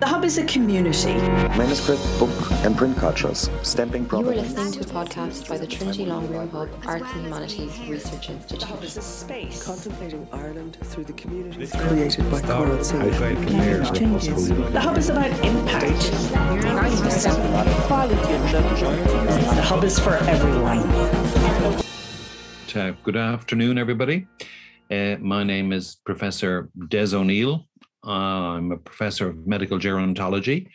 The Hub is a community. Manuscript, book, and print cultures, stamping You are listening to a podcast by the Trinity Long Room Hub Arts and Humanities Research Institute. The Hub is a space. Contemplating Ireland through the communities created by Coral changes. The Hub is about impact. The Hub is for everyone. Uh, good afternoon, everybody. Uh, my name is Professor Des O'Neill. Uh, I'm a professor of medical gerontology.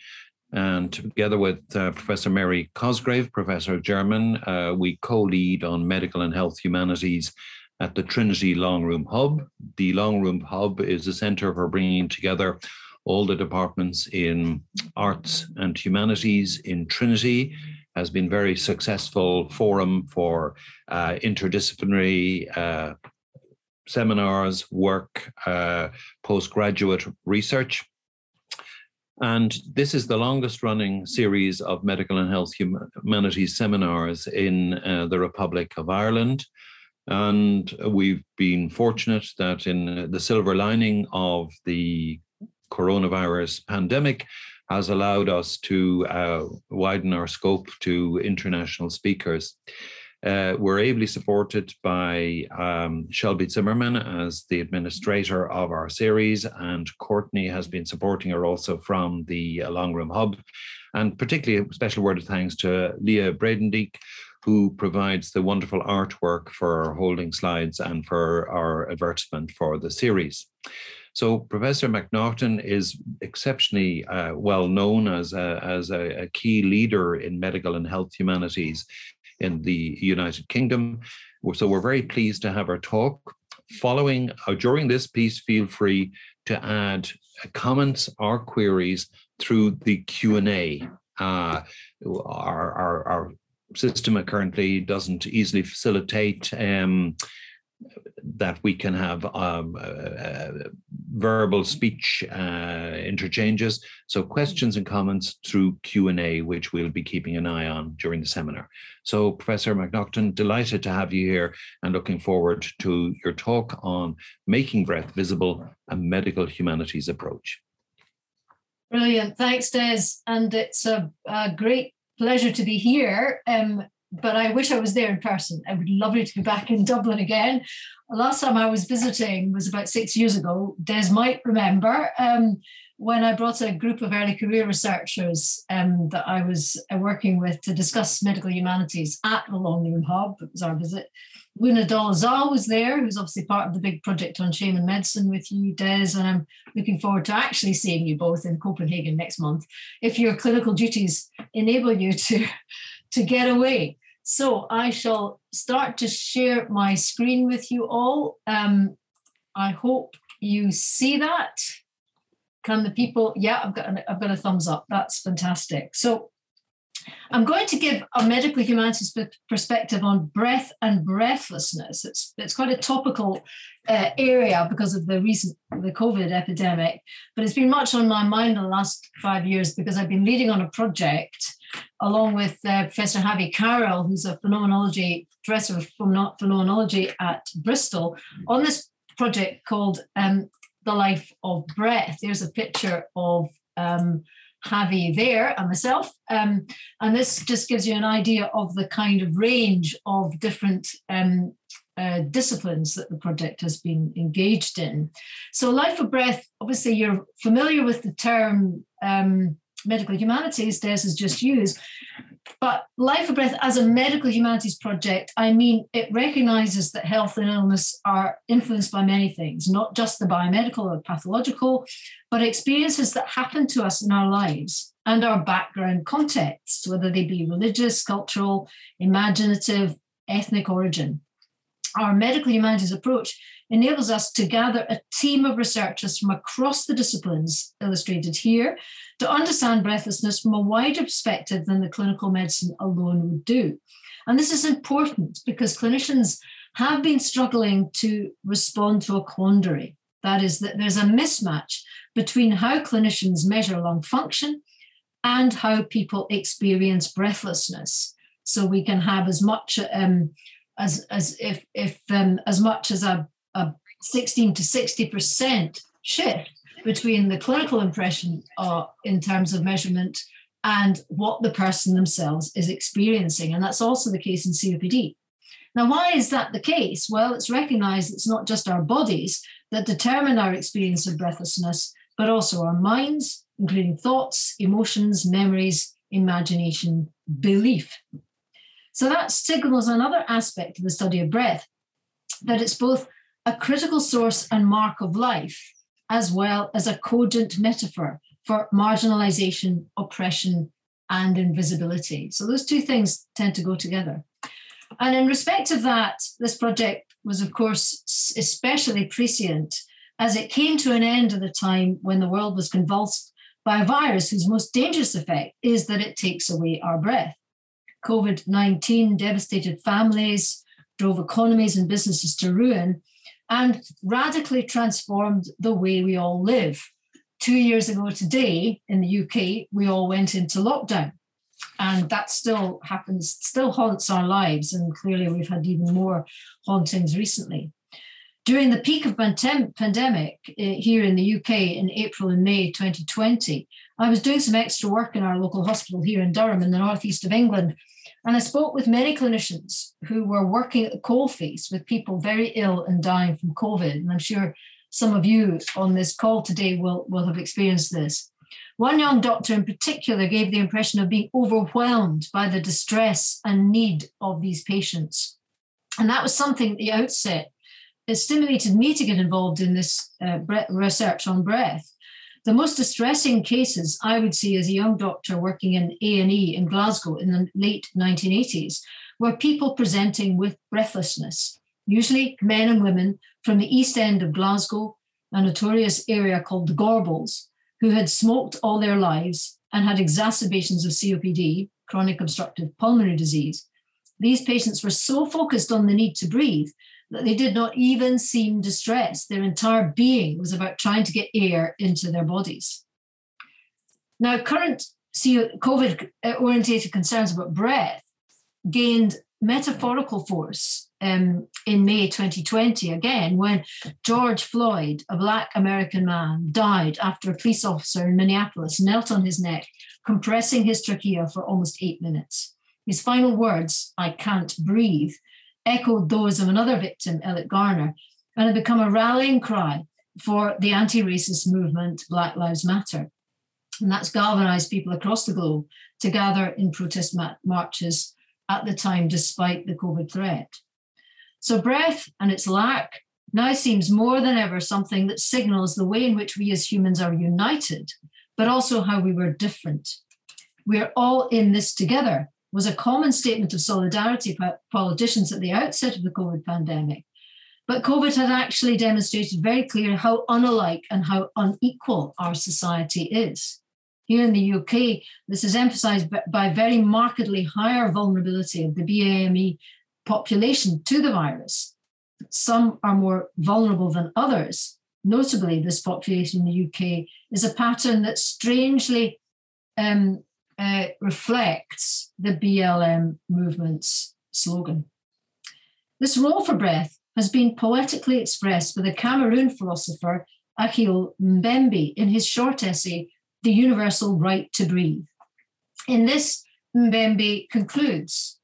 And together with uh, Professor Mary Cosgrove, Professor of German, uh, we co lead on medical and health humanities at the Trinity Long Room Hub. The Long Room Hub is a center for bringing together all the departments in arts and humanities in Trinity has been very successful forum for uh, interdisciplinary uh, seminars, work, uh, postgraduate research. And this is the longest running series of medical and health humanities seminars in uh, the Republic of Ireland. And we've been fortunate that in the silver lining of the coronavirus pandemic has allowed us to uh, widen our scope to international speakers. Uh, we're ably supported by um, Shelby Zimmerman as the administrator of our series, and Courtney has been supporting her also from the uh, Long Room Hub. And particularly a special word of thanks to Leah Bredendijk, who provides the wonderful artwork for our holding slides and for our advertisement for the series. So Professor Macnaughton is exceptionally uh, well known as, a, as a, a, key leader in medical and health humanities in the United Kingdom. So we're very pleased to have our talk. Following uh, during this piece, feel free to add comments or queries through the Q and A. Uh, our, our, our system currently doesn't easily facilitate um, that we can have um, uh, uh, verbal speech uh, interchanges. So questions and comments through Q&A, which we'll be keeping an eye on during the seminar. So Professor Macnaughton, delighted to have you here and looking forward to your talk on making breath visible, a medical humanities approach. Brilliant. Thanks, Des. And it's a, a great pleasure to be here. Um, but I wish I was there in person. I would love to be back in Dublin again. Last time I was visiting was about six years ago. Des might remember um, when I brought a group of early career researchers um, that I was uh, working with to discuss medical humanities at the Long Room Hub. It was our visit. Luna Dolezal was there, who's obviously part of the big project on shame and medicine with you, Des, and I'm looking forward to actually seeing you both in Copenhagen next month if your clinical duties enable you to, to get away. So I shall start to share my screen with you all. Um, I hope you see that. Can the people? Yeah, I've got I've got a thumbs up. That's fantastic. So I'm going to give a medical humanities perspective on breath and breathlessness. It's it's quite a topical uh, area because of the recent the COVID epidemic, but it's been much on my mind in the last five years because I've been leading on a project along with uh, Professor Havi Carel, who's a phenomenology professor of phenomenology at Bristol, on this project called um, The Life of Breath. There's a picture of um, Havi there and myself. Um, and this just gives you an idea of the kind of range of different um, uh, disciplines that the project has been engaged in. So, Life of Breath, obviously, you're familiar with the term um, medical humanities Des has just used. But Life of Breath as a medical humanities project, I mean, it recognizes that health and illness are influenced by many things, not just the biomedical or pathological, but experiences that happen to us in our lives and our background contexts, whether they be religious, cultural, imaginative, ethnic origin. Our medical humanities approach enables us to gather a team of researchers from across the disciplines illustrated here to understand breathlessness from a wider perspective than the clinical medicine alone would do. And this is important because clinicians have been struggling to respond to a quandary. That is, that there's a mismatch between how clinicians measure lung function and how people experience breathlessness. So we can have as much um, as as if if um, as much as a, a 16 to 60 percent shift between the clinical impression uh, in terms of measurement and what the person themselves is experiencing. And that's also the case in COPD. Now, why is that the case? Well, it's recognized it's not just our bodies that determine our experience of breathlessness, but also our minds, including thoughts, emotions, memories, imagination, belief. So that signals another aspect of the study of breath that it's both a critical source and mark of life, as well as a cogent metaphor for marginalization, oppression, and invisibility. So those two things tend to go together. And in respect of that, this project was, of course, especially prescient as it came to an end at a time when the world was convulsed by a virus whose most dangerous effect is that it takes away our breath. COVID 19 devastated families, drove economies and businesses to ruin, and radically transformed the way we all live. Two years ago today in the UK, we all went into lockdown. And that still happens, still haunts our lives. And clearly, we've had even more hauntings recently. During the peak of the pandemic uh, here in the UK in April and May 2020, I was doing some extra work in our local hospital here in Durham in the northeast of England. And I spoke with many clinicians who were working at the coalface with people very ill and dying from COVID. And I'm sure some of you on this call today will, will have experienced this. One young doctor in particular gave the impression of being overwhelmed by the distress and need of these patients. And that was something at the outset that stimulated me to get involved in this uh, research on breath. The most distressing cases I would see as a young doctor working in A&E in Glasgow in the late 1980s were people presenting with breathlessness, usually men and women from the east end of Glasgow, a notorious area called the Gorbals, who had smoked all their lives and had exacerbations of COPD, chronic obstructive pulmonary disease. These patients were so focused on the need to breathe that they did not even seem distressed. Their entire being was about trying to get air into their bodies. Now, current COVID orientated concerns about breath gained metaphorical force um, in May 2020, again, when George Floyd, a Black American man, died after a police officer in Minneapolis knelt on his neck, compressing his trachea for almost eight minutes. His final words, I can't breathe, echoed those of another victim, Elliot Garner, and had become a rallying cry for the anti racist movement, Black Lives Matter. And that's galvanized people across the globe to gather in protest marches at the time, despite the COVID threat. So, breath and its lack now seems more than ever something that signals the way in which we as humans are united, but also how we were different. We're all in this together, was a common statement of solidarity by politicians at the outset of the COVID pandemic. But COVID had actually demonstrated very clearly how unalike and how unequal our society is. Here in the UK, this is emphasized by very markedly higher vulnerability of the BAME population to the virus. Some are more vulnerable than others. Notably, this population in the UK is a pattern that strangely um, uh, reflects the BLM movement's slogan. This role for breath has been poetically expressed by the Cameroon philosopher Achille Mbembe in his short essay, The Universal Right to Breathe. In this, Mbembe concludes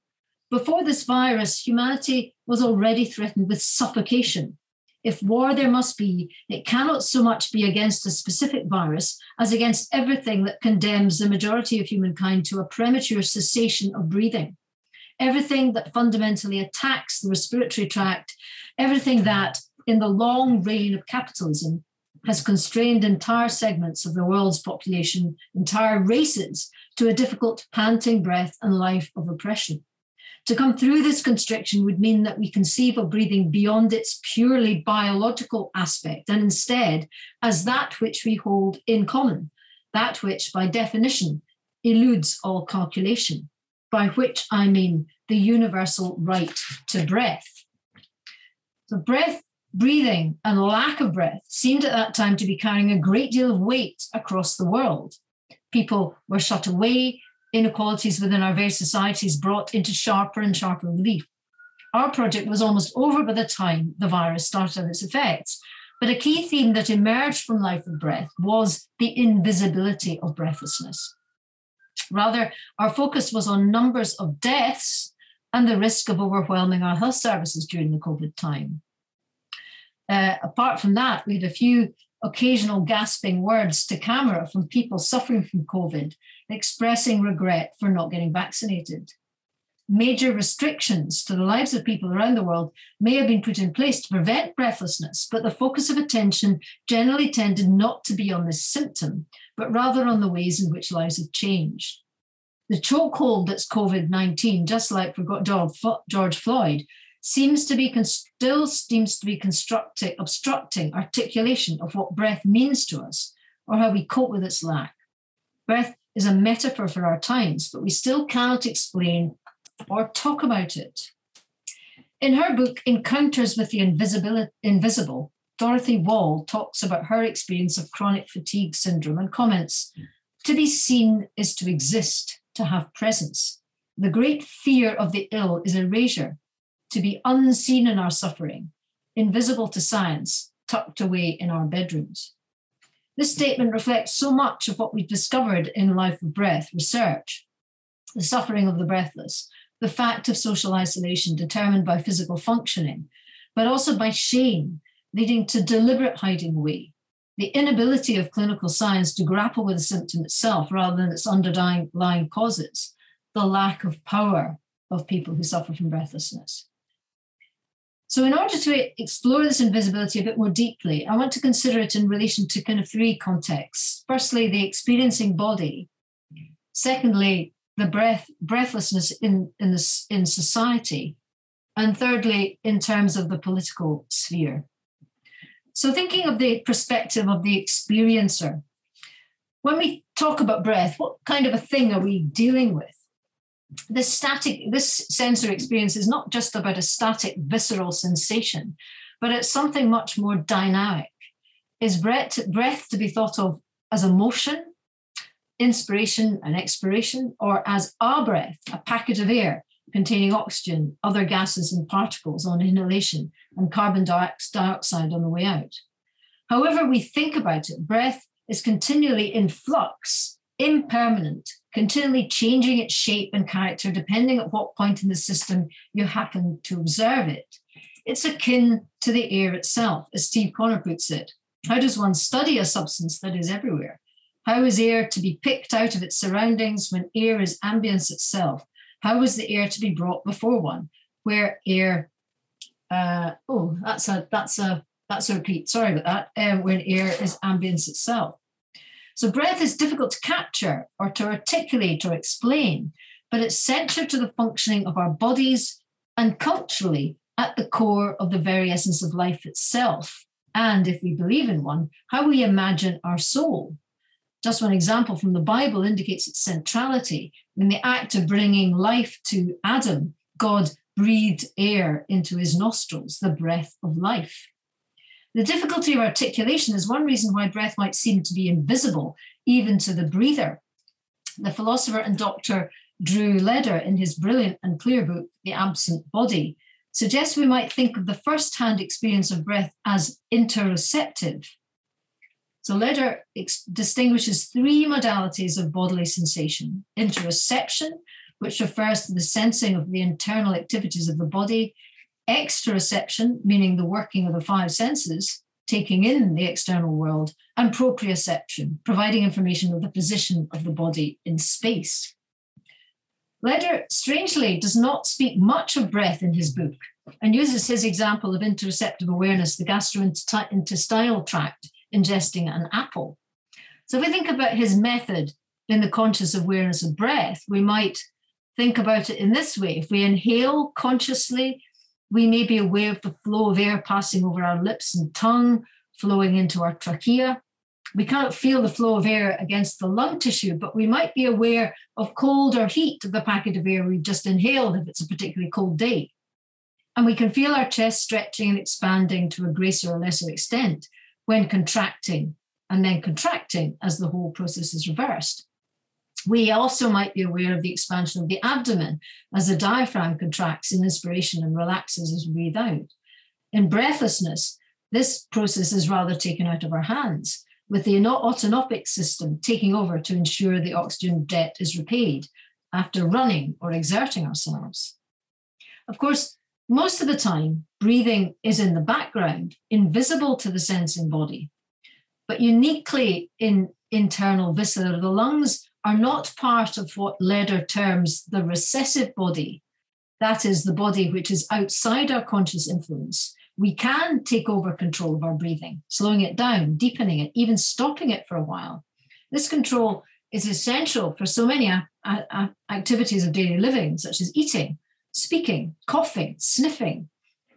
Before this virus, humanity was already threatened with suffocation if war there must be, it cannot so much be against a specific virus as against everything that condemns the majority of humankind to a premature cessation of breathing. Everything that fundamentally attacks the respiratory tract, everything that, in the long reign of capitalism, has constrained entire segments of the world's population, entire races, to a difficult, panting breath and life of oppression. To come through this constriction would mean that we conceive of breathing beyond its purely biological aspect and instead as that which we hold in common, that which, by definition, eludes all calculation, by which I mean the universal right to breath. So, breath, breathing, and lack of breath seemed at that time to be carrying a great deal of weight across the world. People were shut away, inequalities within our various societies brought into sharper and sharper relief. Our project was almost over by the time the virus started its effects, But a key theme that emerged from Life of Breath was the invisibility of breathlessness. Rather, our focus was on numbers of deaths and the risk of overwhelming our health services during the COVID time. Uh, apart from that, we had a few occasional gasping words to camera from people suffering from COVID, expressing regret for not getting vaccinated. Major restrictions to the lives of people around the world may have been put in place to prevent breathlessness, but the focus of attention generally tended not to be on this symptom, but rather on the ways in which lives have changed. The chokehold that's COVID 19, just like for George Floyd, seems to be still seems to be constructing obstructing articulation of what breath means to us or how we cope with its lack. Breath is a metaphor for our times, but we still cannot explain or talk about it. In her book, Encounters with the Invisible, Dorothy Wall talks about her experience of chronic fatigue syndrome and comments To be seen is to exist, to have presence. The great fear of the ill is erasure, to be unseen in our suffering, invisible to science, tucked away in our bedrooms. This statement reflects so much of what we've discovered in Life of Breath research. The suffering of the breathless, the fact of social isolation determined by physical functioning, but also by shame, leading to deliberate hiding away, the inability of clinical science to grapple with the symptom itself rather than its underlying causes, the lack of power of people who suffer from breathlessness. So, in order to explore this invisibility a bit more deeply, I want to consider it in relation to kind of three contexts. Firstly, the experiencing body. Secondly, the breath breathlessness in in in society, and thirdly, in terms of the political sphere. So, thinking of the perspective of the experiencer, when we talk about breath, what kind of a thing are we dealing with? This static, this sensory experience is not just about a static visceral sensation, but it's something much more dynamic. Is breath, breath to be thought of as a motion, inspiration and expiration, or as a breath, a packet of air containing oxygen, other gases and particles on inhalation, and carbon dioxide on the way out? However, we think about it, breath is continually in flux, impermanent, continually changing its shape and character depending at what point in the system you happen to observe it. It's akin to the air itself, as Steve Connor puts it. How does one study a substance that is everywhere? How is air to be picked out of its surroundings when air is ambience itself? How is the air to be brought before one? Where air, uh, oh, that's a that's a that's a repeat. Sorry about that. Um, when air is ambience itself. So breath is difficult to capture or to articulate or explain, but it's central to the functioning of our bodies and culturally at the core of the very essence of life itself. And if we believe in one, how we imagine our soul. Just one example from the Bible indicates its centrality. In the act of bringing life to Adam, God breathed air into his nostrils, the breath of life. The difficulty of articulation is one reason why breath might seem to be invisible, even to the breather. The philosopher and doctor Drew Leder, in his brilliant and clear book, The Absent Body, suggests we might think of the first hand experience of breath as interoceptive. So Leder ex- distinguishes three modalities of bodily sensation interoception, which refers to the sensing of the internal activities of the body, exteroception, meaning the working of the five senses, taking in the external world, and proprioception, providing information of the position of the body in space. Leder, strangely, does not speak much of breath in his book and uses his example of interoceptive awareness, the gastrointestinal tract ingesting an apple. So, if we think about his method in the conscious awareness of breath, we might think about it in this way. If we inhale consciously, we may be aware of the flow of air passing over our lips and tongue, flowing into our trachea. We cannot feel the flow of air against the lung tissue, but we might be aware of cold or heat of the packet of air we've just inhaled if it's a particularly cold day. And we can feel our chest stretching and expanding to a greater or lesser extent when contracting and then contracting as the whole process is reversed. We also might be aware of the expansion of the abdomen as the diaphragm contracts in inspiration and relaxes as we breathe out. In breathlessness, This process is rather taken out of our hands, with the autonomic system taking over to ensure the oxygen debt is repaid after running or exerting ourselves. Of course, most of the time, breathing is in the background, invisible to the sensing body. But uniquely in internal viscera, the lungs are not part of what Leder terms the recessive body. That is the body which is outside our conscious influence. We can take over control of our breathing, slowing it down, deepening it, even stopping it for a while. This control is essential for so many activities of daily living, such as eating, speaking, coughing, sniffing,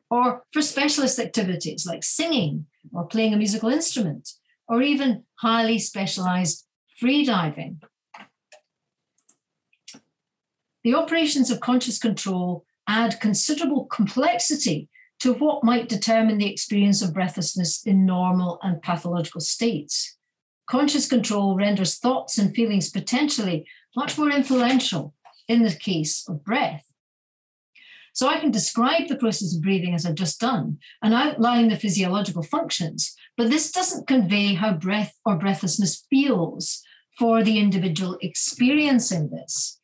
or for specialist activities like singing or playing a musical instrument, or even highly specialized free diving. The operations of conscious control add considerable complexity to what might determine the experience of breathlessness in normal and pathological states. Conscious control renders thoughts and feelings potentially much more influential in the case of breath. So I can describe the process of breathing as I've just done and outline the physiological functions, but this doesn't convey how breath or breathlessness feels for the individual experiencing this.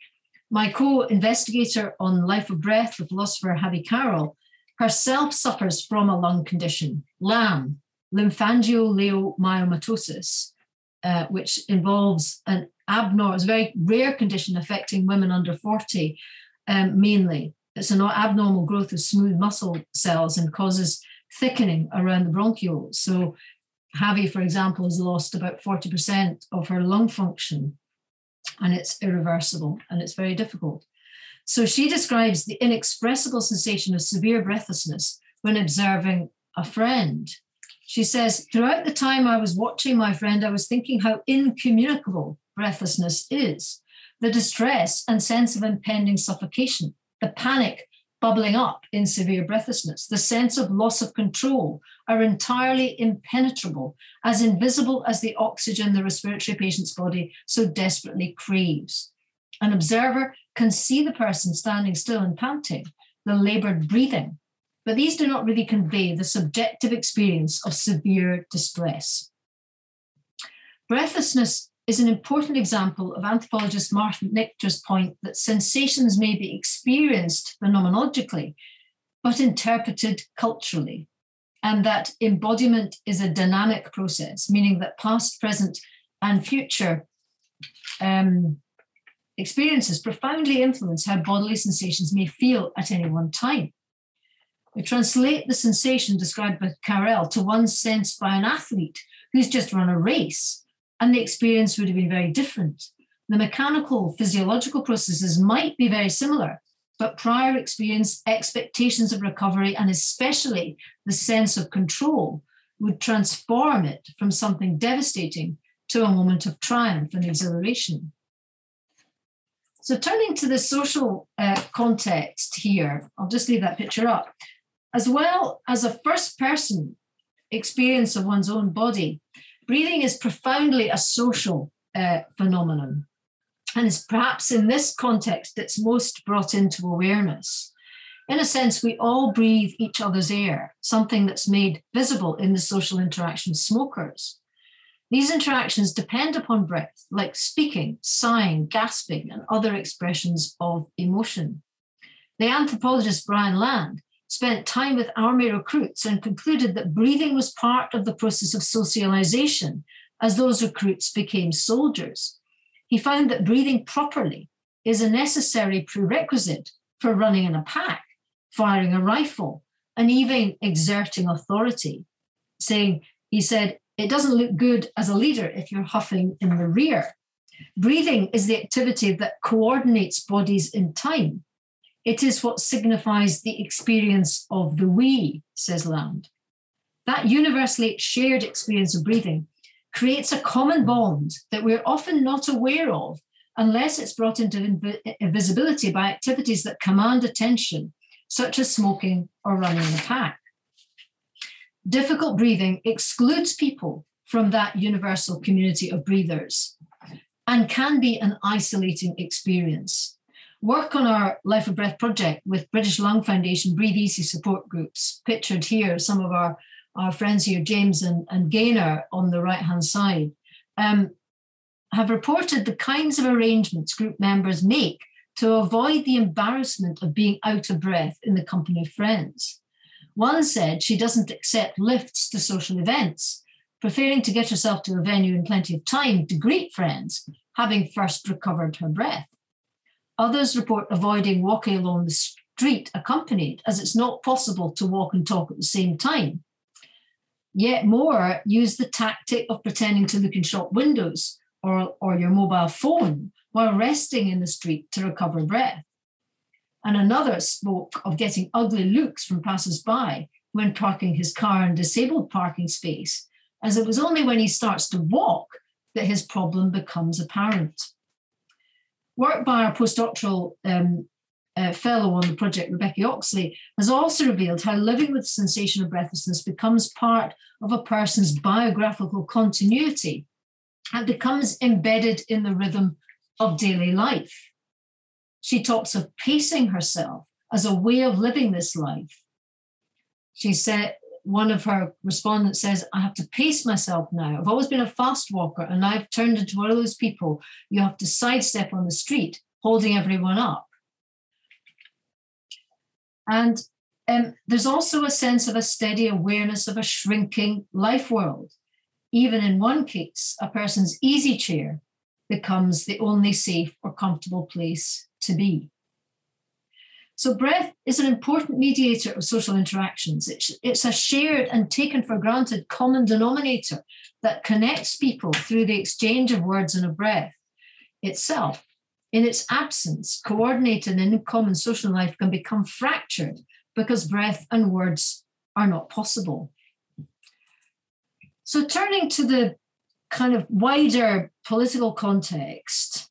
My co investigator on Life of Breath, the philosopher Havi Carel, herself suffers from a lung condition, LAM, lymphangioliomyomatosis, uh, which involves an abnormal, it's a very rare condition affecting women under 40 um, mainly. It's an abnormal growth of smooth muscle cells and causes thickening around the bronchioles. So, Havi, for example, has lost about 40% of her lung function, and it's irreversible and it's very difficult. So, she describes the inexpressible sensation of severe breathlessness when observing a friend. She says, Throughout the time I was watching my friend, I was thinking how incommunicable breathlessness is the distress and sense of impending suffocation the panic bubbling up in severe breathlessness, the sense of loss of control are entirely impenetrable, as invisible as the oxygen the respiratory patient's body so desperately craves. An observer can see the person standing still and panting, the labored breathing, but these do not really convey the subjective experience of severe distress. Breathlessness is an important example of anthropologist Martin Nichter's point that sensations may be experienced phenomenologically, but interpreted culturally, and that embodiment is a dynamic process, meaning that past, present, and future um, experiences profoundly influence how bodily sensations may feel at any one time. We translate the sensation described by Carel to one sensed by an athlete who's just run a race and the experience would have been very different. The mechanical, physiological processes might be very similar, but prior experience, expectations of recovery, and especially the sense of control would transform it from something devastating to a moment of triumph and exhilaration. So, turning to the social uh, context here, I'll just leave that picture up. As well as a first person experience of one's own body, breathing is profoundly a social uh, phenomenon. And it's perhaps in this context it's most brought into awareness. In a sense, we all breathe each other's air, something that's made visible in the social interaction of smokers. These interactions depend upon breath, like speaking, sighing, gasping, and other expressions of emotion. The anthropologist Brian Lande spent time with army recruits and concluded that breathing was part of the process of socialization as those recruits became soldiers. He found that breathing properly is a necessary prerequisite for running in a pack, firing a rifle, and even exerting authority. Saying, he said, it doesn't look good as a leader if you're huffing in the rear. Breathing is the activity that coordinates bodies in time it is what signifies the experience of the we, says Lande. That universally shared experience of breathing creates a common bond that we're often not aware of unless it's brought into inv- eh, visibility by activities that command attention, such as smoking or running in a pack. Difficult breathing excludes people from that universal community of breathers and can be an isolating experience work on our Life of Breath project with British Lung Foundation Breathe Easy support groups. Pictured here, some of our our friends here, James and, and Gaynor on the right hand side, um, have reported the kinds of arrangements group members make to avoid the embarrassment of being out of breath in the company of friends. One said she doesn't accept lifts to social events, preferring to get herself to a venue in plenty of time to greet friends, having first recovered her breath. Others report avoiding walking along the street accompanied, as it's not possible to walk and talk at the same time. Yet more use the tactic of pretending to look in shop windows or, or your mobile phone while resting in the street to recover breath. And another spoke of getting ugly looks from passers by when parking his car in disabled parking space, as it was only when he starts to walk that his problem becomes apparent. Work by our postdoctoral um, uh, fellow on the project, Rebecca Oxley, has also revealed how living with sensation of breathlessness becomes part of a person's biographical continuity and becomes embedded in the rhythm of daily life. She talks of pacing herself as a way of living this life. She said, one of her respondents says, I have to pace myself now. I've always been a fast walker, and I've turned into one of those people you have to sidestep on the street, holding everyone up. And um, there's also a sense of a steady awareness of a shrinking life world. Even in one case, a person's easy chair becomes the only safe or comfortable place to be. So, breath is an important mediator of social interactions. It's, it's a shared and taken for granted common denominator that connects people through the exchange of words and of breath itself. In its absence, coordinated and common social life can become fractured because breath and words are not possible. So, turning to the kind of wider political context,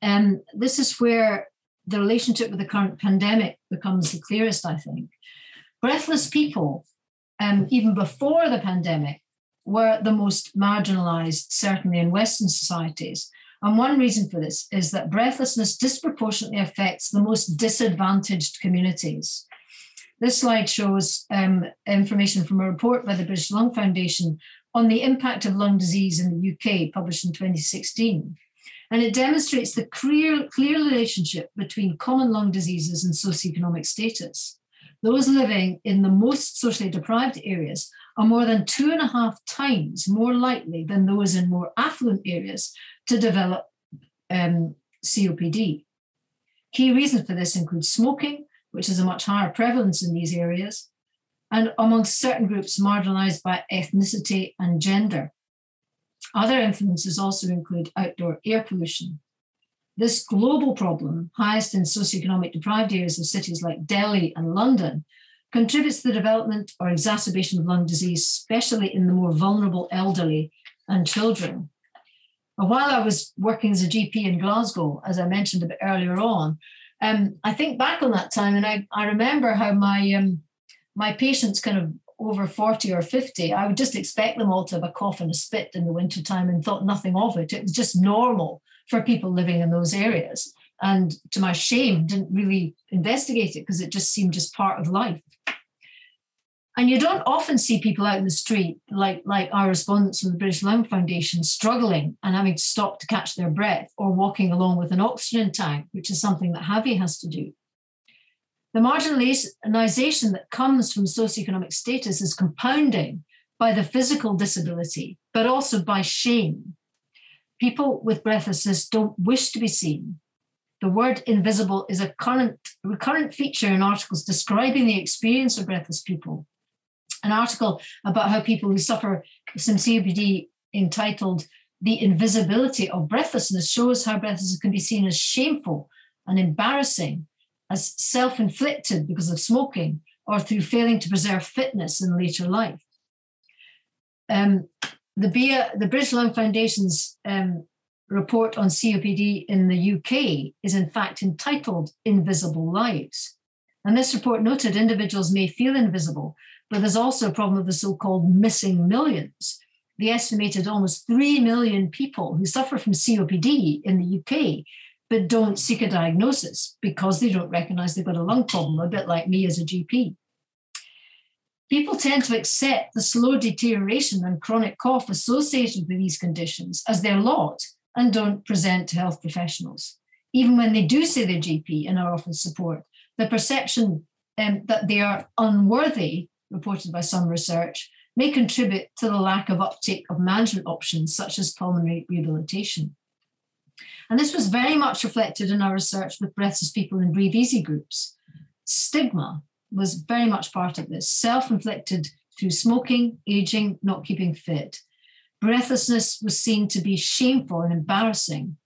um, this is where the relationship with the current pandemic becomes the clearest, I think. Breathless people, um, even before the pandemic, were the most marginalized, certainly in Western societies. And one reason for this is that breathlessness disproportionately affects the most disadvantaged communities. This slide shows um, information from a report by the British Lung Foundation on the impact of lung disease in the UK, published in 2016. And it demonstrates the clear, clear relationship between common lung diseases and socioeconomic status. Those living in the most socially deprived areas are more than two and a half times more likely than those in more affluent areas to develop um, COPD. Key reasons for this include smoking, which is a much higher prevalence in these areas, and amongst certain groups marginalized by ethnicity and gender. Other influences also include outdoor air pollution. This global problem, highest in socioeconomic deprived areas of cities like Delhi and London, contributes to the development or exacerbation of lung disease, especially in the more vulnerable elderly and children. while I was working as a GP in Glasgow, as I mentioned a bit earlier on, um, I think back on that time and I, I remember how my um, my patients kind of over 40 or 50, I would just expect them all to have a cough and a spit in the wintertime and thought nothing of it. It was just normal for people living in those areas. And to my shame, didn't really investigate it because it just seemed just part of life. And you don't often see people out in the street, like, like our respondents from the British Lung Foundation, struggling and having to stop to catch their breath or walking along with an oxygen tank, which is something that Havi has to do. The marginalization that comes from socioeconomic status is compounding by the physical disability, but also by shame. People with breathlessness don't wish to be seen. The word invisible is a current, recurrent feature in articles describing the experience of breathless people. An article about how people who suffer some COPD entitled The Invisibility of Breathlessness shows how breathlessness can be seen as shameful and embarrassing as self inflicted because of smoking or through failing to preserve fitness in later life. Um, the, BIA, the British Lung Foundation's um, report on COPD in the UK is in fact entitled Invisible Lives. And this report noted individuals may feel invisible, but there's also a problem of the so called missing millions. The estimated almost 3 million people who suffer from COPD in the UK but don't seek a diagnosis because they don't recognize they've got a lung problem, a bit like me as a GP. people tend to accept the slow deterioration and chronic cough associated with these conditions as their lot and don't present to health professionals. Even when they do see their GP and are offered support, the perception um, that they are unworthy, reported by some research, may contribute to the lack of uptake of management options such as pulmonary rehabilitation. And this was very much reflected in our research with breathless people in Breathe Easy groups. Stigma was very much part of this, self inflicted through smoking, aging, not keeping fit. Breathlessness was seen to be shameful and embarrassing.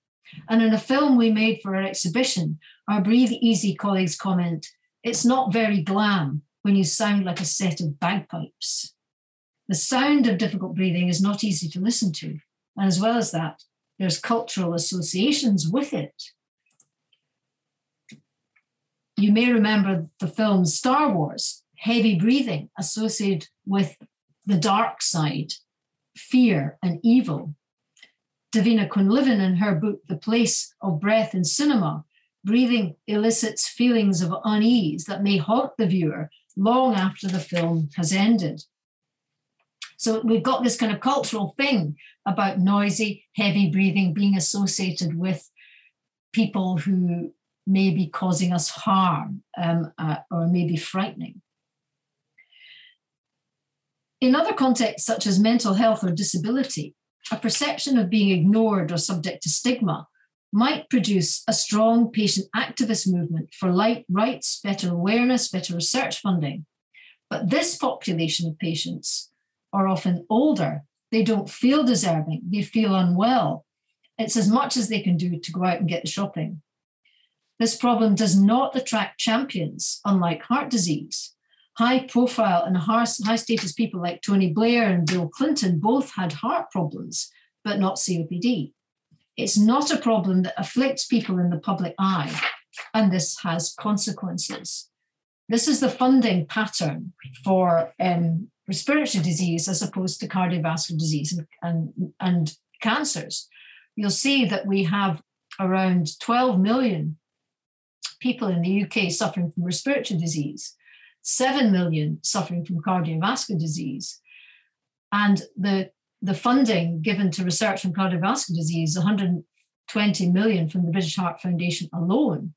And in a film we made for our exhibition, our Breathe Easy colleagues comment, it's not very glam when you sound like a set of bagpipes. The sound of difficult breathing is not easy to listen to. And as well as that, there's cultural associations with it. You may remember the film Star Wars, heavy breathing associated with the dark side, fear, and evil. Davina Quinlivan, in her book, The Place of Breath in Cinema, breathing elicits feelings of unease that may haunt the viewer long after the film has ended. So we've got this kind of cultural thing about noisy, heavy breathing being associated with people who may be causing us harm um, uh, or may be frightening. In other contexts, such as mental health or disability, a perception of being ignored or subject to stigma might produce a strong patient activist movement for light rights, better awareness, better research funding. But this population of patients are often older. They don't feel deserving, they feel unwell. It's as much as they can do to go out and get the shopping. This problem does not attract champions, unlike heart disease. High profile and high status people like Tony Blair and Bill Clinton both had heart problems, but not COPD. It's not a problem that afflicts people in the public eye, and this has consequences. This is the funding pattern for um, respiratory disease as opposed to cardiovascular disease and, and, and cancers, you'll see that we have around 12 million people in the UK suffering from respiratory disease, 7 million suffering from cardiovascular disease. And the, the funding given to research on cardiovascular disease, 120 million from the British Heart Foundation alone,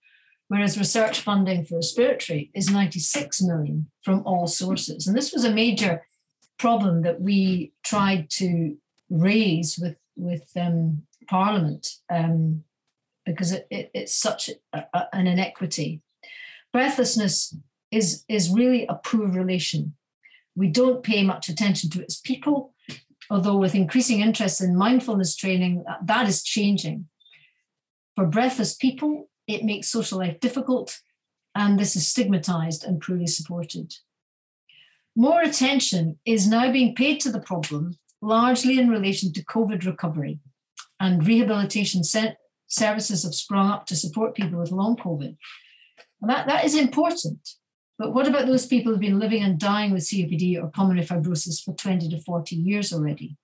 whereas research funding for respiratory is 96 million from all sources. And this was a major problem that we tried to raise with, with um, Parliament um, because it, it, it's such a, a, an inequity. Breathlessness is, is really a poor relation. We don't pay much attention to its people, although with increasing interest in mindfulness training, that is changing. For breathless people, it makes social life difficult, and this is stigmatized and poorly supported. More attention is now being paid to the problem, largely in relation to COVID recovery, and rehabilitation services have sprung up to support people with long COVID. And that, that is important. But what about those people who've been living and dying with COPD or pulmonary fibrosis for 20 to 40 years already?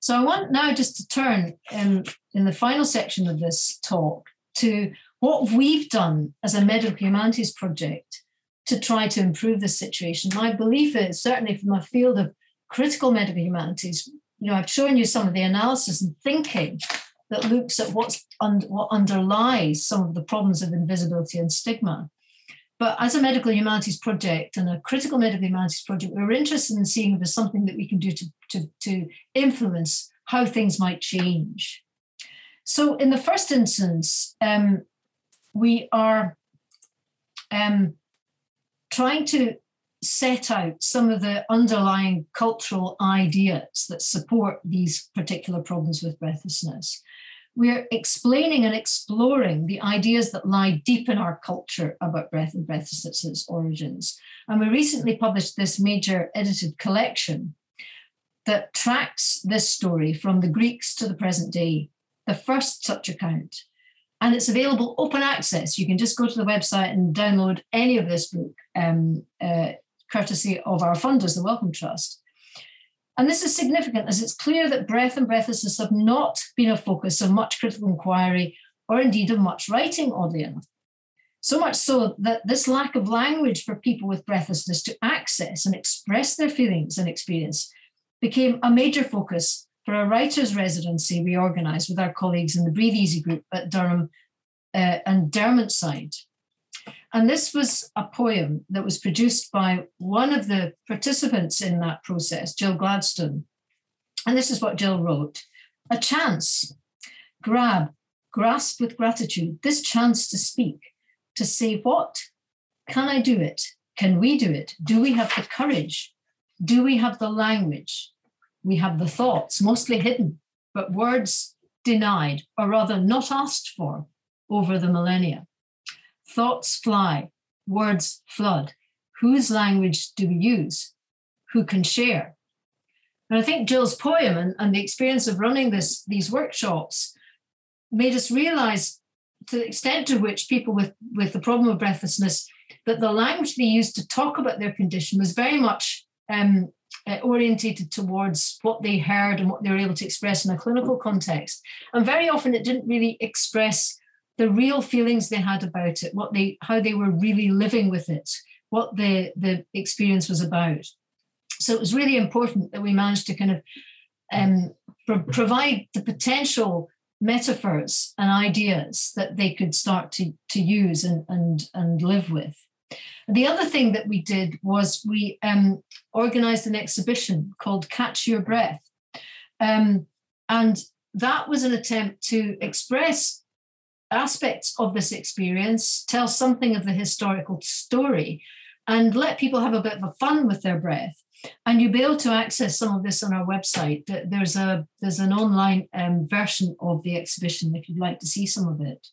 So I want now just to turn in, in the final section of this talk to what we've done as a medical humanities project to try to improve the situation. My belief is certainly from a field of critical medical humanities, you know, I've shown you some of the analysis and thinking that looks at what's un- what underlies some of the problems of invisibility and stigma. But as a medical humanities project and a critical medical humanities project, we're interested in seeing if there's something that we can do to, to, to influence how things might change. So, in the first instance, um, we are um, trying to set out some of the underlying cultural ideas that support these particular problems with breathlessness. We're explaining and exploring the ideas that lie deep in our culture about breath and breathlessness's origins. And we recently published this major edited collection that tracks this story from the Greeks to the present day the first such account. And it's available open access. You can just go to the website and download any of this book, um, uh, courtesy of our funders, the Wellcome Trust. And this is significant as it's clear that breath and breathlessness have not been a focus of much critical inquiry or indeed of much writing, oddly enough. So much so that this lack of language for people with breathlessness to access and express their feelings and experience became a major focus for a writer's residency we organised with our colleagues in the Breathe Easy group at Durham uh, and Derwentside. And this was a poem that was produced by one of the participants in that process, Jill Gladstone. And this is what Jill wrote A chance, grab, grasp with gratitude this chance to speak, to say, What? Can I do it? Can we do it? Do we have the courage? Do we have the language? We have the thoughts, mostly hidden, but words denied, or rather not asked for, over the millennia. Thoughts fly, words flood. Whose language do we use? Who can share? And I think Jill's poem and, and the experience of running this, these workshops made us realize to the extent to which people with, with the problem of breathlessness, that the language they used to talk about their condition was very much um, uh, orientated towards what they heard and what they were able to express in a clinical context. And very often it didn't really express the real feelings they had about it, what they how they were really living with it, what the, the experience was about. So it was really important that we managed to kind of um, pro- provide the potential metaphors and ideas that they could start to, to use and, and, and live with. The other thing that we did was we um, organized an exhibition called Catch Your Breath. Um, and that was an attempt to express aspects of this experience, tell something of the historical story, and let people have a bit of a fun with their breath. And you'll be able to access some of this on our website. There's a there's an online um, version of the exhibition if you'd like to see some of it.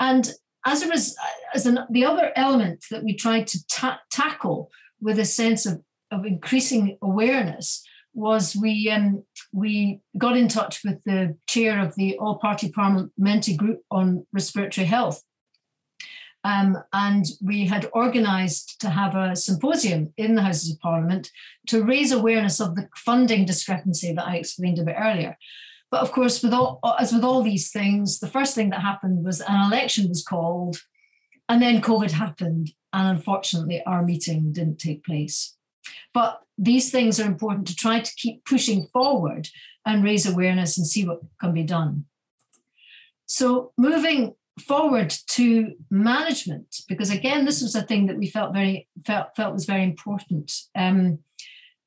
And as a res- as an, the other element that we tried to ta- tackle with a sense of, of increasing awareness was we um, we got in touch with the chair of the all party parliamentary group on respiratory health um, and we had organised to have a symposium in the Houses of Parliament to raise awareness of the funding discrepancy that I explained a bit earlier. But of course, with all, as with all these things, the first thing that happened was an election was called, and then COVID happened, and unfortunately, our meeting didn't take place. But these things are important to try to keep pushing forward and raise awareness and see what can be done. So, moving forward to management, because again, this was a thing that we felt very felt felt was very important. Um,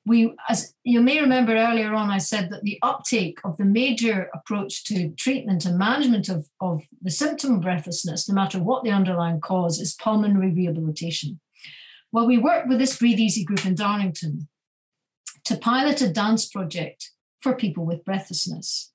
we, as you may remember earlier on, I said that the uptake of the major approach to treatment and management of, of the symptom of breathlessness, no matter what the underlying cause, is pulmonary rehabilitation. Well, we worked with this Breathe Easy group in Darlington to pilot a dance project for people with breathlessness.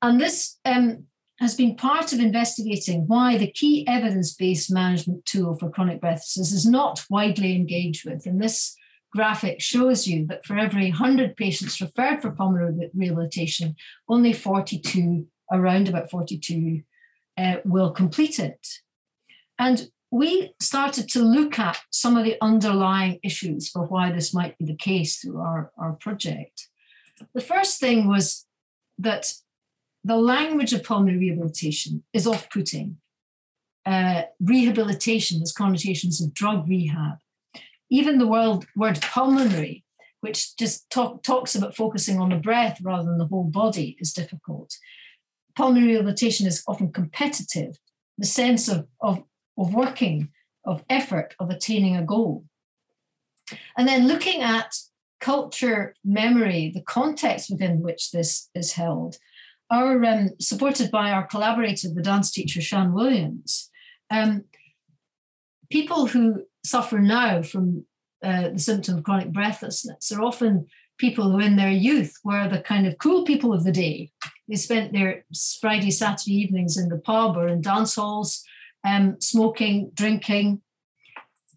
And this um, has been part of investigating why the key evidence based management tool for chronic breathlessness is not widely engaged with. And this graphic shows you that for every 100 patients referred for pulmonary rehabilitation, only 42, around about 42, uh, will complete it. And we started to look at some of the underlying issues for why this might be the case through our, our project. The first thing was that the language of pulmonary rehabilitation is off putting. Uh, rehabilitation has connotations of drug rehab even the word, word pulmonary, which just talk, talks about focusing on the breath rather than the whole body, is difficult. Pulmonary rehabilitation is often competitive, the sense of, of, of working, of effort, of attaining a goal. And then looking at culture, memory, the context within which this is held, our um, supported by our collaborator, the dance teacher Shan Williams, um, people who suffer now from uh, the symptom of chronic breathlessness are often people who in their youth were the kind of cool people of the day. They spent their Friday, Saturday evenings in the pub or in dance halls, um, smoking, drinking.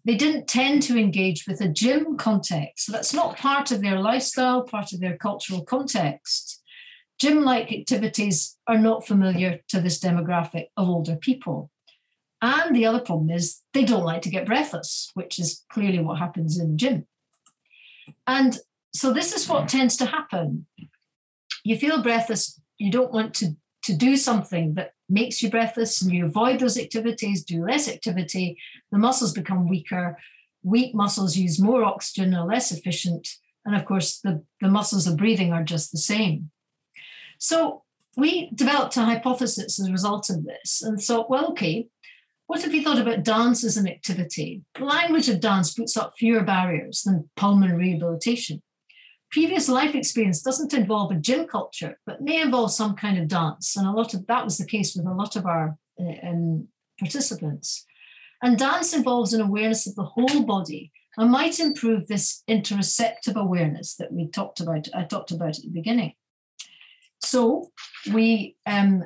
They didn't tend to engage with a gym context. So that's not part of their lifestyle, part of their cultural context. Gym like activities are not familiar to this demographic of older people. And the other problem is they don't like to get breathless, which is clearly what happens in the gym. And so this is what tends to happen. You feel breathless, you don't want to, to do something that makes you breathless and you avoid those activities, do less activity, the muscles become weaker. Weak muscles use more oxygen, are less efficient. And of course, the, the muscles of breathing are just the same. So we developed a hypothesis as a result of this and thought, well, okay, what have you thought about dance as an activity? The language of dance puts up fewer barriers than pulmonary rehabilitation. Previous life experience doesn't involve a gym culture, but may involve some kind of dance. And a lot of that was the case with a lot of our uh, um, participants. And dance involves an awareness of the whole body and might improve this interoceptive awareness that we talked about, I talked about at the beginning. So we um,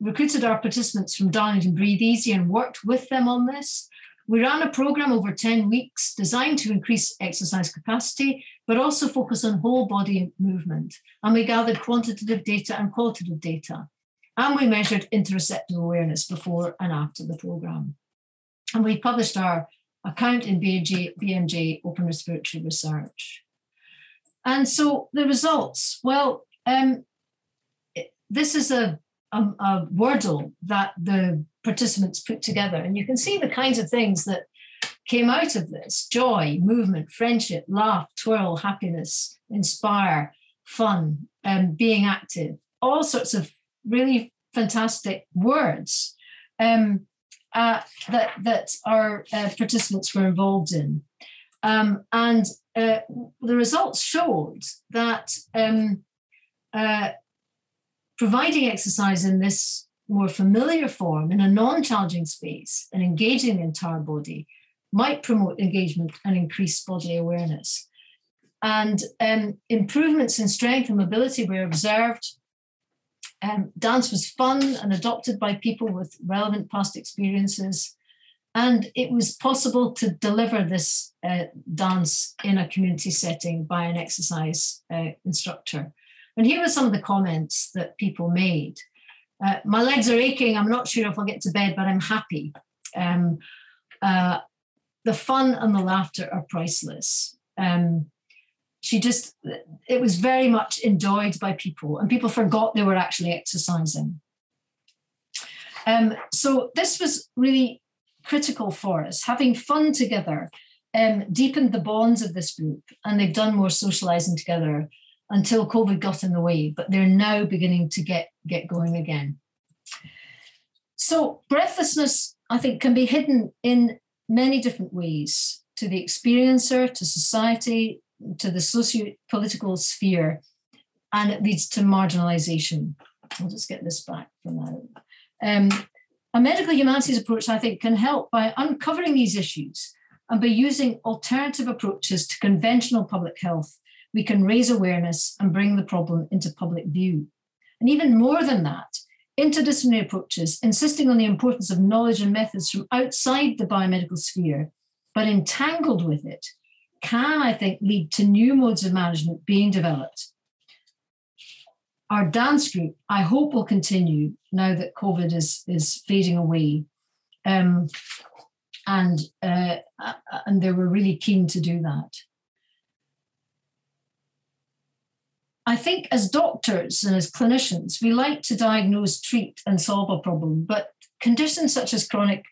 recruited our participants from Darlington Breathe Easy and worked with them on this. We ran a program over 10 weeks designed to increase exercise capacity, but also focus on whole body movement. And we gathered quantitative data and qualitative data. And we measured interoceptive awareness before and after the program. And we published our account in BMJ, BMJ Open Respiratory Research. And so the results, well, um, this is a, a, a Wordle that the participants put together. And you can see the kinds of things that came out of this joy, movement, friendship, laugh, twirl, happiness, inspire, fun, um, being active, all sorts of really fantastic words um, uh, that, that our uh, participants were involved in. Um, and uh, the results showed that um, uh, providing exercise in this more familiar form in a non challenging space and engaging the entire body might promote engagement and increase body awareness. And um, improvements in strength and mobility were observed. Um, dance was fun and adopted by people with relevant past experiences. And it was possible to deliver this uh, dance in a community setting by an exercise uh, instructor. And here were some of the comments that people made. Uh, my legs are aching. I'm not sure if I'll get to bed, but I'm happy. Um, uh, the fun and the laughter are priceless. Um, she just, it was very much enjoyed by people, and people forgot they were actually exercising. Um, so this was really critical for us. Having fun together um, deepened the bonds of this group, and they've done more socializing together until COVID got in the way, but they're now beginning to get, get going again. So, breathlessness, I think, can be hidden in many different ways to the experiencer, to society, to the socio political sphere, and it leads to marginalization. I'll just get this back for now. Um, a medical humanities approach, I think, can help by uncovering these issues and by using alternative approaches to conventional public health we can raise awareness and bring the problem into public view. And even more than that, interdisciplinary approaches, insisting on the importance of knowledge and methods from outside the biomedical sphere, but entangled with it, can, I think, lead to new modes of management being developed. Our dance group, I hope, will continue now that COVID is, is fading away. Um, and, uh, and they were really keen to do that. I think as doctors and as clinicians, we like to diagnose, treat, and solve a problem, but conditions such as chronic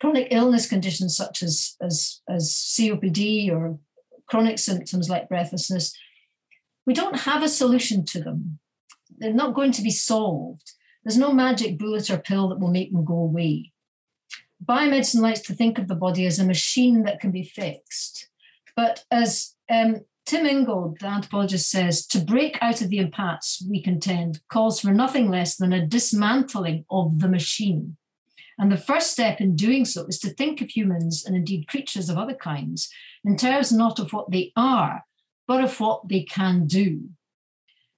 chronic illness conditions such as, as, as COPD or chronic symptoms like breathlessness, we don't have a solution to them. They're not going to be solved. There's no magic bullet or pill that will make them go away. Biomedicine likes to think of the body as a machine that can be fixed. But as um, Tim Ingold, the anthropologist, says to break out of the impasse, we contend, calls for nothing less than a dismantling of the machine. And the first step in doing so is to think of humans and indeed creatures of other kinds in terms not of what they are, but of what they can do.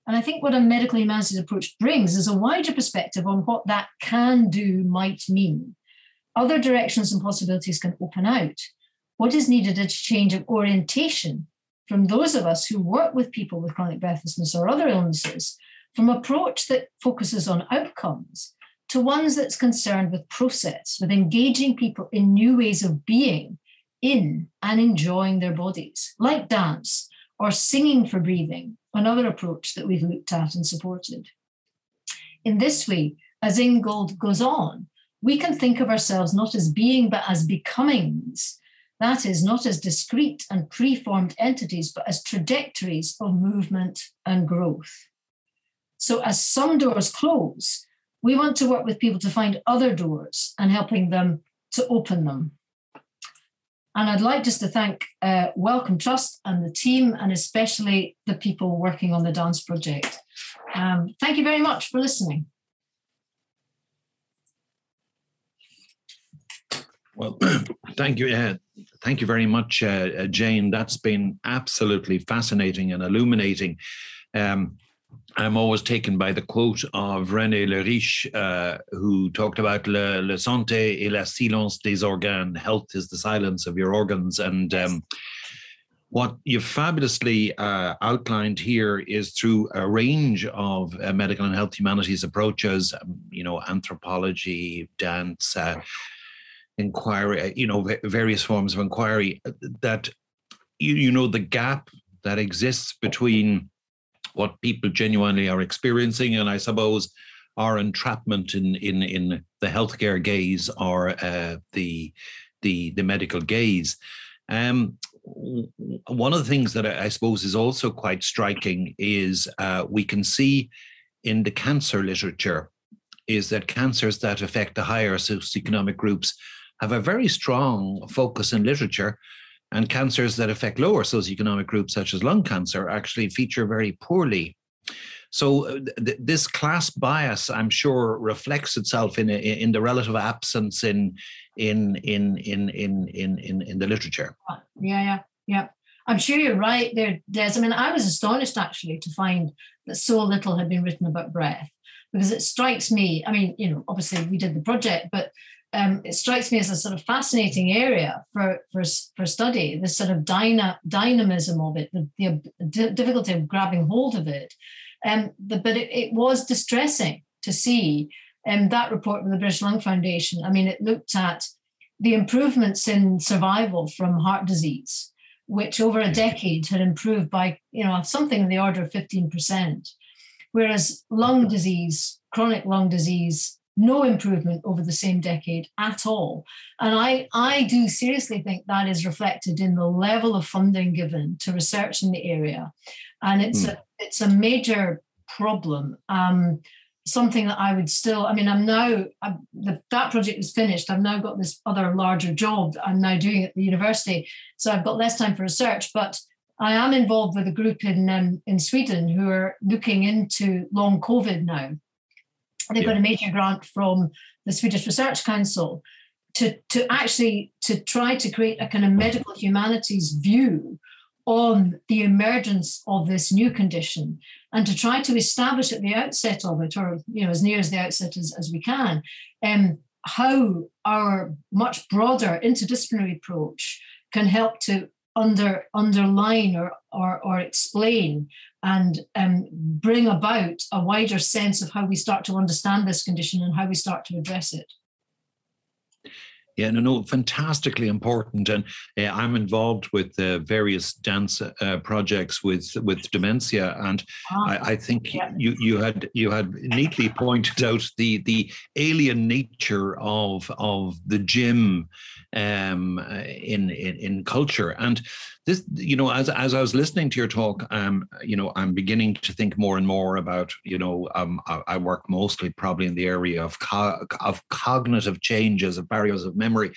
And I think what a medical humanities approach brings is a wider perspective on what that can do might mean. Other directions and possibilities can open out. What is needed is a change of orientation from those of us who work with people with chronic breathlessness or other illnesses from approach that focuses on outcomes to ones that's concerned with process, with engaging people in new ways of being in and enjoying their bodies, like dance or singing for breathing, another approach that we've looked at and supported. In this way, as Ingold goes on, we can think of ourselves not as being, but as becomings. That is, not as discrete and preformed entities, but as trajectories of movement and growth. So, as some doors close, we want to work with people to find other doors and helping them to open them. And I'd like just to thank uh, Wellcome Trust and the team, and especially the people working on the dance project. Um, thank you very much for listening. Well, thank you. Uh, thank you very much, uh, uh, Jane. That's been absolutely fascinating and illuminating. Um, I'm always taken by the quote of René Leriche, uh, who talked about le, le santé et la silence des organes. Health is the silence of your organs. And um, what you've fabulously uh, outlined here is through a range of uh, medical and health humanities approaches, um, you know, anthropology, dance, uh, inquiry, uh, you know, various forms of inquiry, uh, that, you, you know, the gap that exists between what people genuinely are experiencing, and I suppose our entrapment in in in the healthcare gaze or uh, the the the medical gaze. Um, one of the things that I, suppose is also quite striking is uh, we can see in the cancer literature is that cancers that affect the higher socioeconomic groups have a very strong focus in literature and cancers that affect lower socioeconomic groups, such as lung cancer, actually feature very poorly. So uh, th- this class bias, I'm sure, reflects itself in in the relative absence in in in in in in in, in the literature. Yeah, yeah, yeah. I'm sure you're right there, Des. I mean, I was astonished actually to find that so little had been written about breath because it strikes me. I mean, you know, obviously we did the project, but um, it strikes me as a sort of fascinating area for for, for study. This sort of dyna, dynamism of it, the, the difficulty of grabbing hold of it. Um, the, but it, it, was distressing to see um, that report from the British Lung Foundation. I mean, it looked at the improvements in survival from heart disease, which over a decade had improved by you know something in the order of fifteen percent, whereas lung disease, chronic lung disease no improvement over the same decade at all. And I, I do seriously think that is reflected in the level of funding given to research in the area. And it's, mm. a, it's a major problem. Um, something that I would still, I mean, I'm now, I'm, the, that project is finished. I've now got this other larger job that I'm now doing at the university. So I've got less time for research, but I am involved with a group in, um, in Sweden who are looking into long COVID now They've yeah. got a major grant from the Swedish Research Council to, to actually to try to create a kind of medical humanities view on the emergence of this new condition and to try to establish at the outset of it, or you know, as near as the outset as, as we can, um, how our much broader interdisciplinary approach can help to under underline or or, or explain and um, bring about a wider sense of how we start to understand this condition and how we start to address it. Yeah, no, no, fantastically important, and uh, I'm involved with uh, various dance uh, projects with with dementia, and ah, I, I, think yeah. you you had you had neatly pointed out the the alien nature of of the gym um, in, in in culture, and this you know as as i was listening to your talk um you know i'm beginning to think more and more about you know um i, I work mostly probably in the area of co- of cognitive changes of barriers of memory.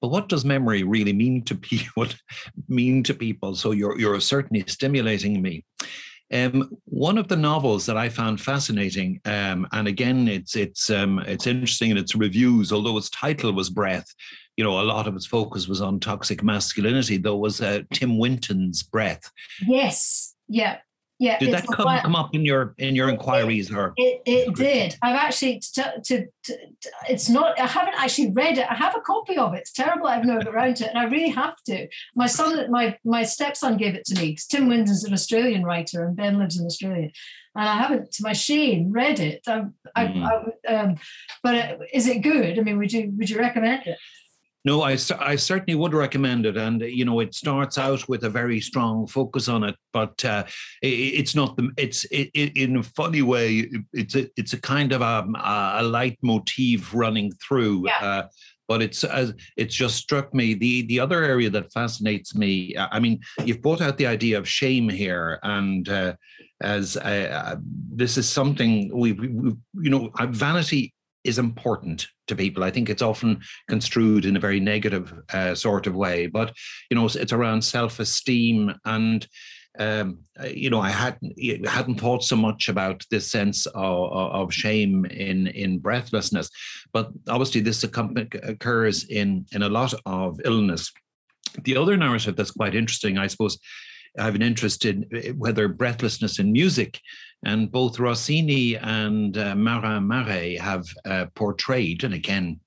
But what does memory really mean to people mean to people? So you're you're certainly stimulating me. Um, one of the novels that I found fascinating, um, and again, it's it's um, it's interesting in its reviews, although its title was Breath you know, a lot of its focus was on toxic masculinity, though, was uh, Tim Winton's breath. Yes. Yeah. Yeah, did that come, come up in your in your inquiries or it, it did. I've actually to, to, to, it's not i haven't actually read it. I have a copy of it. It's terrible i've never got around to it and i really have to. My son my my stepson gave it to me because tim winton's an australian writer and ben lives in australia. And i haven't to my shame read it. I, mm. I, I, um, but uh, is it good? I mean would you would you recommend it No, I, I certainly would recommend it, and you know it starts out with a very strong focus on it, but uh, it, it's not the it's it, it, in a funny way it's a it's a kind of a a leitmotif running through. Yeah. Uh, but it's uh, it's just struck me the the other area that fascinates me. I mean, you've brought out the idea of shame here, and uh, as uh, this is something we, we, we you know vanity is important to people. I think it's often construed in a very negative uh, sort of way, but you know, it's, around self-esteem and um, you know, I hadn't hadn't thought so much about this sense of, of shame in in breathlessness, but obviously this occurs in in a lot of illness. The other narrative that's quite interesting, I suppose, I have an interest in eh, whether breathlessness in music, and both Rossini and uh, Marin Marais have uh, portrayed, and again,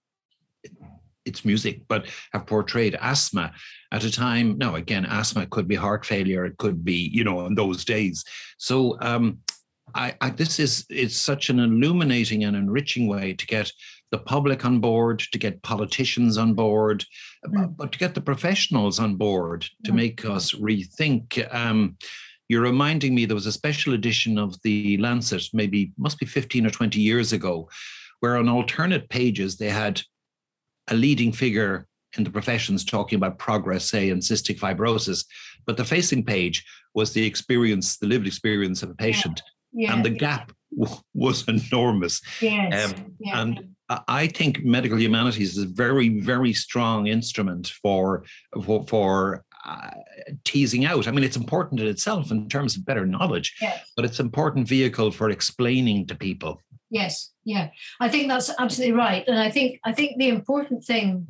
it's music, but have portrayed asthma at a time. Now, again, asthma could be heart failure, it could be, you know, in those days. So, um, I, I, this is it's such an illuminating and enriching way to get the public on board, to get politicians on board, mm. but to get the professionals on board to mm. make us rethink. Um, you're reminding me there was a special edition of the Lancet, maybe must be 15 or 20 years ago, where on alternate pages they had a leading figure in the professions talking about progress, say, in cystic fibrosis. But the facing page was the experience, the lived experience of a patient. Yeah. Yeah. And the gap w- was enormous. Yes. Um, yeah. And I think medical humanities is a very, very strong instrument for for, for uh, teasing out. I mean, it's important in itself in terms of better knowledge, yes. but it's an important vehicle for explaining to people. Yes, yeah, I think that's absolutely right, and I think I think the important thing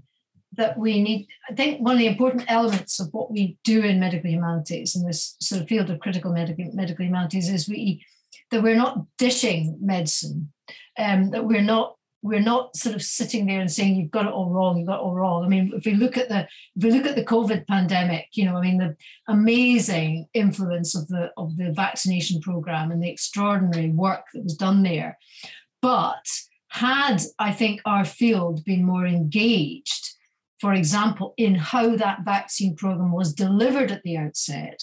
that we need, I think one of the important elements of what we do in medical humanities in this sort of field of critical medical medical humanities is we that we're not dishing medicine, um, that we're not we're not sort of sitting there and saying you've got it all wrong, you've got it all wrong. I mean, if we look at the if we look at the COVID pandemic, you know, I mean, the amazing influence of the of the vaccination program and the extraordinary work that was done there. But had I think our field been more engaged, for example, in how that vaccine program was delivered at the outset,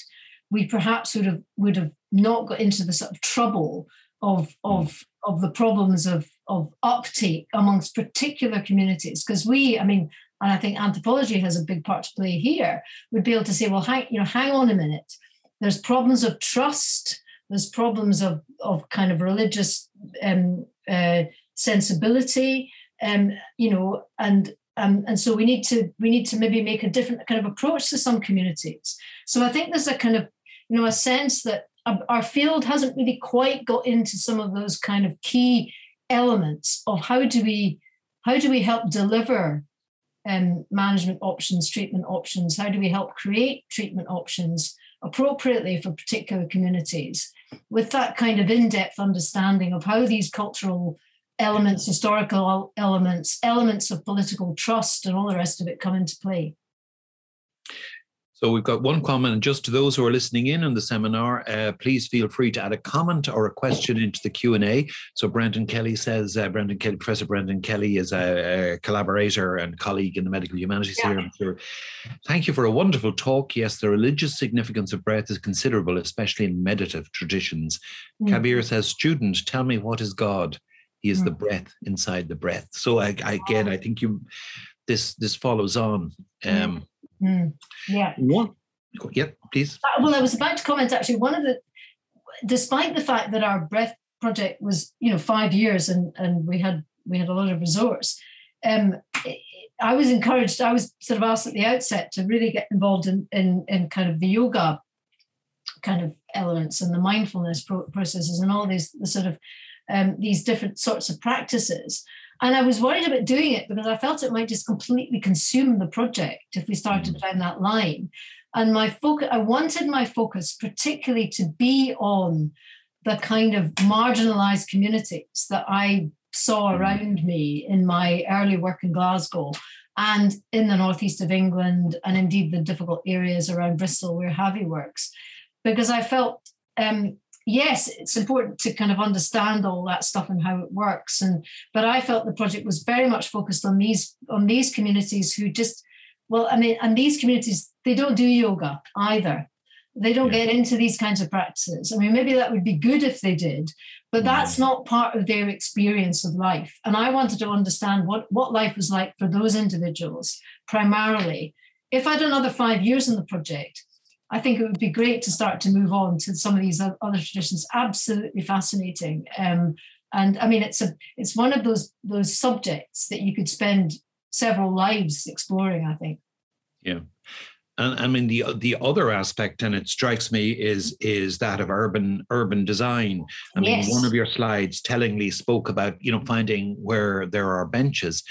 we perhaps would have would have not got into the sort of trouble of of of the problems of of uptake amongst particular communities because we i mean and i think anthropology has a big part to play here we'd be able to say well hang you know hang on a minute. There's problems of trust there's problems of of kind of religious um, uh, sensibility um, you know and um, and so we need to we need to maybe make a different kind of approach to some communities. So i think there's a kind of you know a sense that our field hasn't really quite got into some of those kind of key elements of how do we how do we help deliver um, management options, treatment options? How do we help create treatment options appropriately for particular communities with that kind of in-depth understanding of how these cultural elements, historical elements, elements of political trust, and all the rest of it come into play? So we've got one comment, and just to those who are listening in on the seminar, uh, please feel free to add a comment or a question into the Q and A. So Brendan Kelly says, uh, Brendan Kelly, Professor Brendan Kelly is a, a collaborator and colleague in the medical humanities yeah. here. Sure. Thank you for a wonderful talk. Yes, the religious significance of breath is considerable, especially in meditative traditions. Mm. Kabir says, student, tell me what is God? He is mm. the breath inside the breath. So I, I, again, I think you this this follows on. Mm. Um, Mm, yeah. One. Yep, please. Uh, well, I was about to comment actually. One of the, despite the fact that our breath project was, you know, five years and and we had we had a lot of resource. Um, I was encouraged. I was sort of asked at the outset to really get involved in in, in kind of the yoga kind of elements and the mindfulness pro- processes and all these the sort of um, these different sorts of practices. And I was worried about doing it because I felt it might just completely consume the project if we started mm. down that line. And my focus, I wanted my focus particularly to be on the kind of marginalized communities that I saw mm. around me in my early work in Glasgow and in the northeast of England, and indeed the difficult areas around Bristol where Havi works, because I felt um, yes, it's important to kind of understand all that stuff and how it works. And but I felt the project was very much focused on these on these communities who just well, I mean, and these communities they don't do yoga either. They don't yeah. get into these kinds of practices. I mean, maybe that would be good if they did, but mm-hmm. that's not part of their experience of life. And I wanted to understand what, what life was like for those individuals primarily. If I'd another five years in the project, I think it would be great to start to move on to some of these other traditions. Absolutely fascinating. Um, and I mean, it's a it's one of those those subjects that you could spend several lives exploring. I think. Yeah, and I mean the the other aspect, and it strikes me, is is that of urban urban design. I mean, yes. one of your slides tellingly spoke about you know finding where there are benches.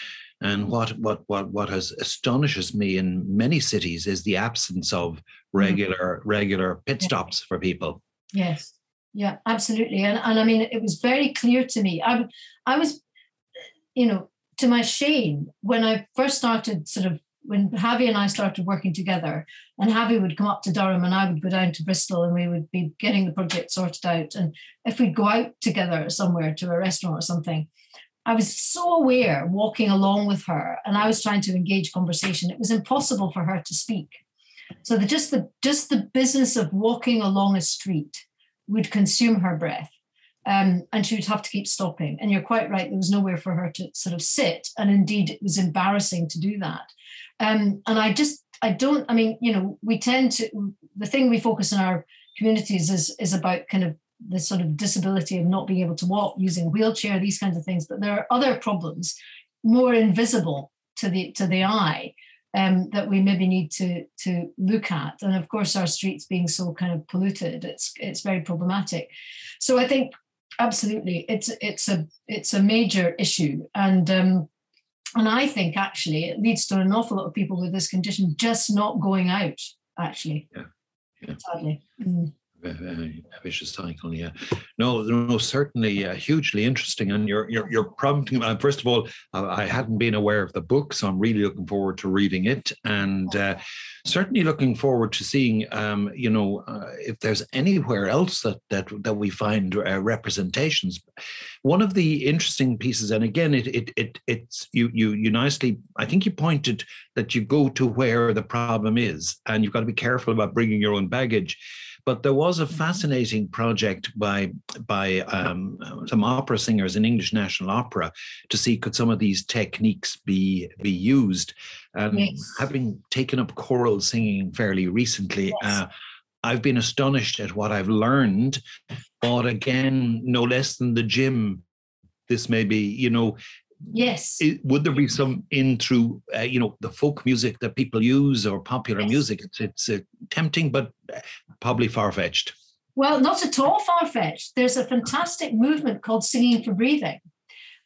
And what what what what has astonishes me in many cities is the absence of mm-hmm. regular mm-hmm. regular pit stops for people. Yes, yeah, absolutely. And and I mean, it was very clear to me. I I was, you know, to my shame, when I first started sort of when Havi and I started working together, and Havi would come up to Durham and I would go down to Bristol and we would be getting the project sorted out. And if we'd go out together somewhere to a restaurant or something, I was so aware walking along with her and I was trying to engage conversation. It was impossible for her to speak. So the, just the just the business of walking along a street would consume her breath. Um, and she would have to keep stopping. And you're quite right, there was nowhere for her to sort of sit. And indeed, it was embarrassing to do that. Um, and I just, I don't, I mean, you know, we tend to, the thing we focus in our communities is, is about kind of the sort of disability of not being able to walk, using a wheelchair, these kinds of things. But there are other problems more invisible to the to the eye um, that we maybe need to to look at. And of course, our streets being so kind of polluted, it's it's very problematic. So I think absolutely, it's it's a it's a major issue, and um, and I think actually it leads to an awful lot of people with this condition just not going out. Actually, yeah, yeah. sadly. Mm vicious cycle. Yeah, no, no, certainly uh, hugely interesting. And you're you're, you're prompting. Uh, first of all, uh, I hadn't been aware of the book, so I'm really looking forward to reading it, and uh, certainly looking forward to seeing, um, you know, uh, if there's anywhere else that that that we find uh, representations. One of the interesting pieces, and again, it it it it's you you you nicely. I think you pointed that you go to where the problem is, and you've got to be careful about bringing your own baggage but there was a fascinating project by by um, some opera singers in English National Opera to see could some of these techniques be be used. And yes. having taken up choral singing fairly recently, yes. uh, I've been astonished at what I've learned. But again, no less than the gym, this may be, you know, Yes. It, would there be some in through, uh, you know, the folk music that people use or popular yes. music? It's, it's uh, tempting, but uh, probably far fetched. Well, not at all far fetched. There's a fantastic movement called Singing for Breathing,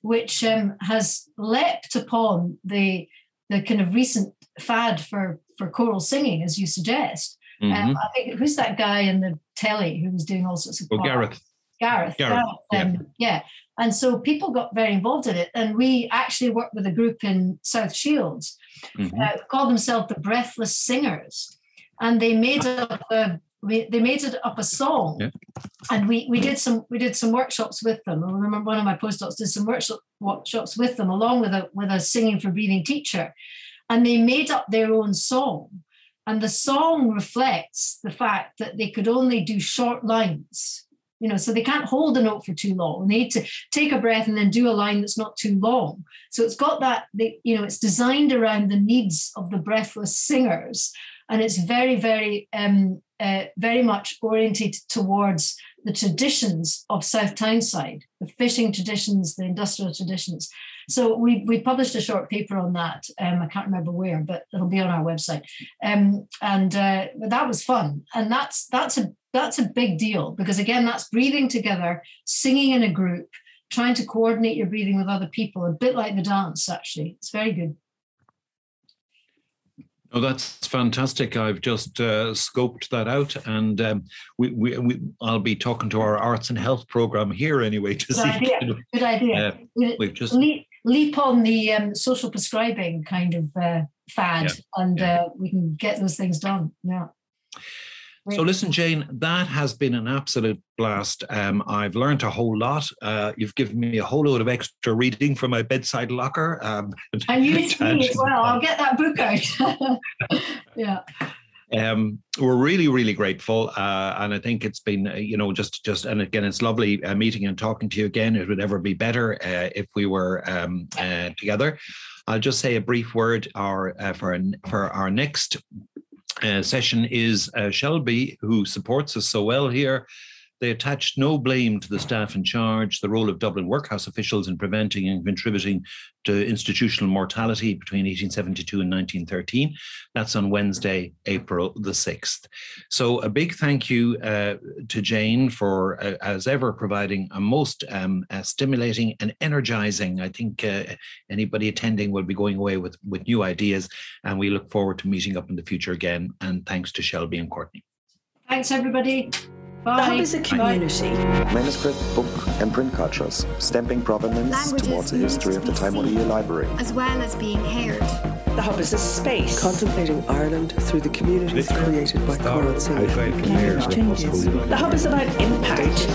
which um, has leapt upon the the kind of recent fad for for choral singing, as you suggest. Um, mm-hmm. Um, I think who's that guy in the telly who was doing all sorts of. Oh, Gareth. Gareth. Gareth. Gareth um, yeah. yeah. And so people got very involved in it. And we actually worked with a group in South Shields mm-hmm. uh, called themselves the Breathless Singers. And they made up a we, they made it up a song yeah. and we we did some we did some workshops with them. I remember one of my postdocs did some workshop workshops with them along with a with a singing for breathing teacher. And they made up their own song. And the song reflects the fact that they could only do short lines you know so they can't hold a note for too long they need to take a breath and then do a line that's not too long so it's got that they, you know it's designed around the needs of the breathless singers and it's very very um, uh, very much oriented towards the traditions of south tyneside the fishing traditions the industrial traditions so we we published a short paper on that. Um, I can't remember where, but it'll be on our website. Um, and uh, that was fun. And that's that's a that's a big deal because again, that's breathing together, singing in a group, trying to coordinate your breathing with other people, a bit like the dance. Actually, it's very good. Oh, that's fantastic. I've just uh, scoped that out, and um, we, we, we, I'll be talking to our arts and health program here anyway to Good see. Idea. Know, Good idea. Uh, we've just leap on the um, social prescribing kind of uh, fad, yeah. and yeah. Uh, we can get those things done. Yeah. So listen, Jane, that has been an absolute blast. Um, I've learned a whole lot. Uh, you've given me a whole load of extra reading from my bedside locker. Um, and you to me as well. I'll get that book out. yeah. Um, we're really, really grateful, uh, and I think it's been, uh, you know, just, just, and again, it's lovely uh, meeting and talking to you again. It would ever be better uh, if we were um, uh, together. I'll just say a brief word. Our uh, for for our next Uh, session is uh, Shelby, who supports us so well here. They attached no blame to the staff in charge, the role of Dublin workhouse officials in preventing and contributing to institutional mortality between 1872 and 1913. That's on Wednesday, April the 6th. So, a big thank you uh, to Jane for, uh, as ever, providing a most um, uh, stimulating and energizing. I think uh, anybody attending will be going away with, with new ideas, and we look forward to meeting up in the future again. And thanks to Shelby and Courtney. Thanks, everybody. Bye. The Hub is a community. Manuscript, book, and print cultures, stamping provenance Languages, towards the history of the Time O'Neill Library. As well as being heard. The Hub is a space. Contemplating Ireland through the communities created by Coral Sea. Language changes. The Hub is about impact.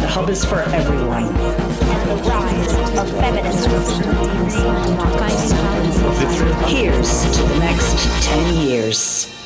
The Hub is for everyone. Of. Here's to the next 10 years.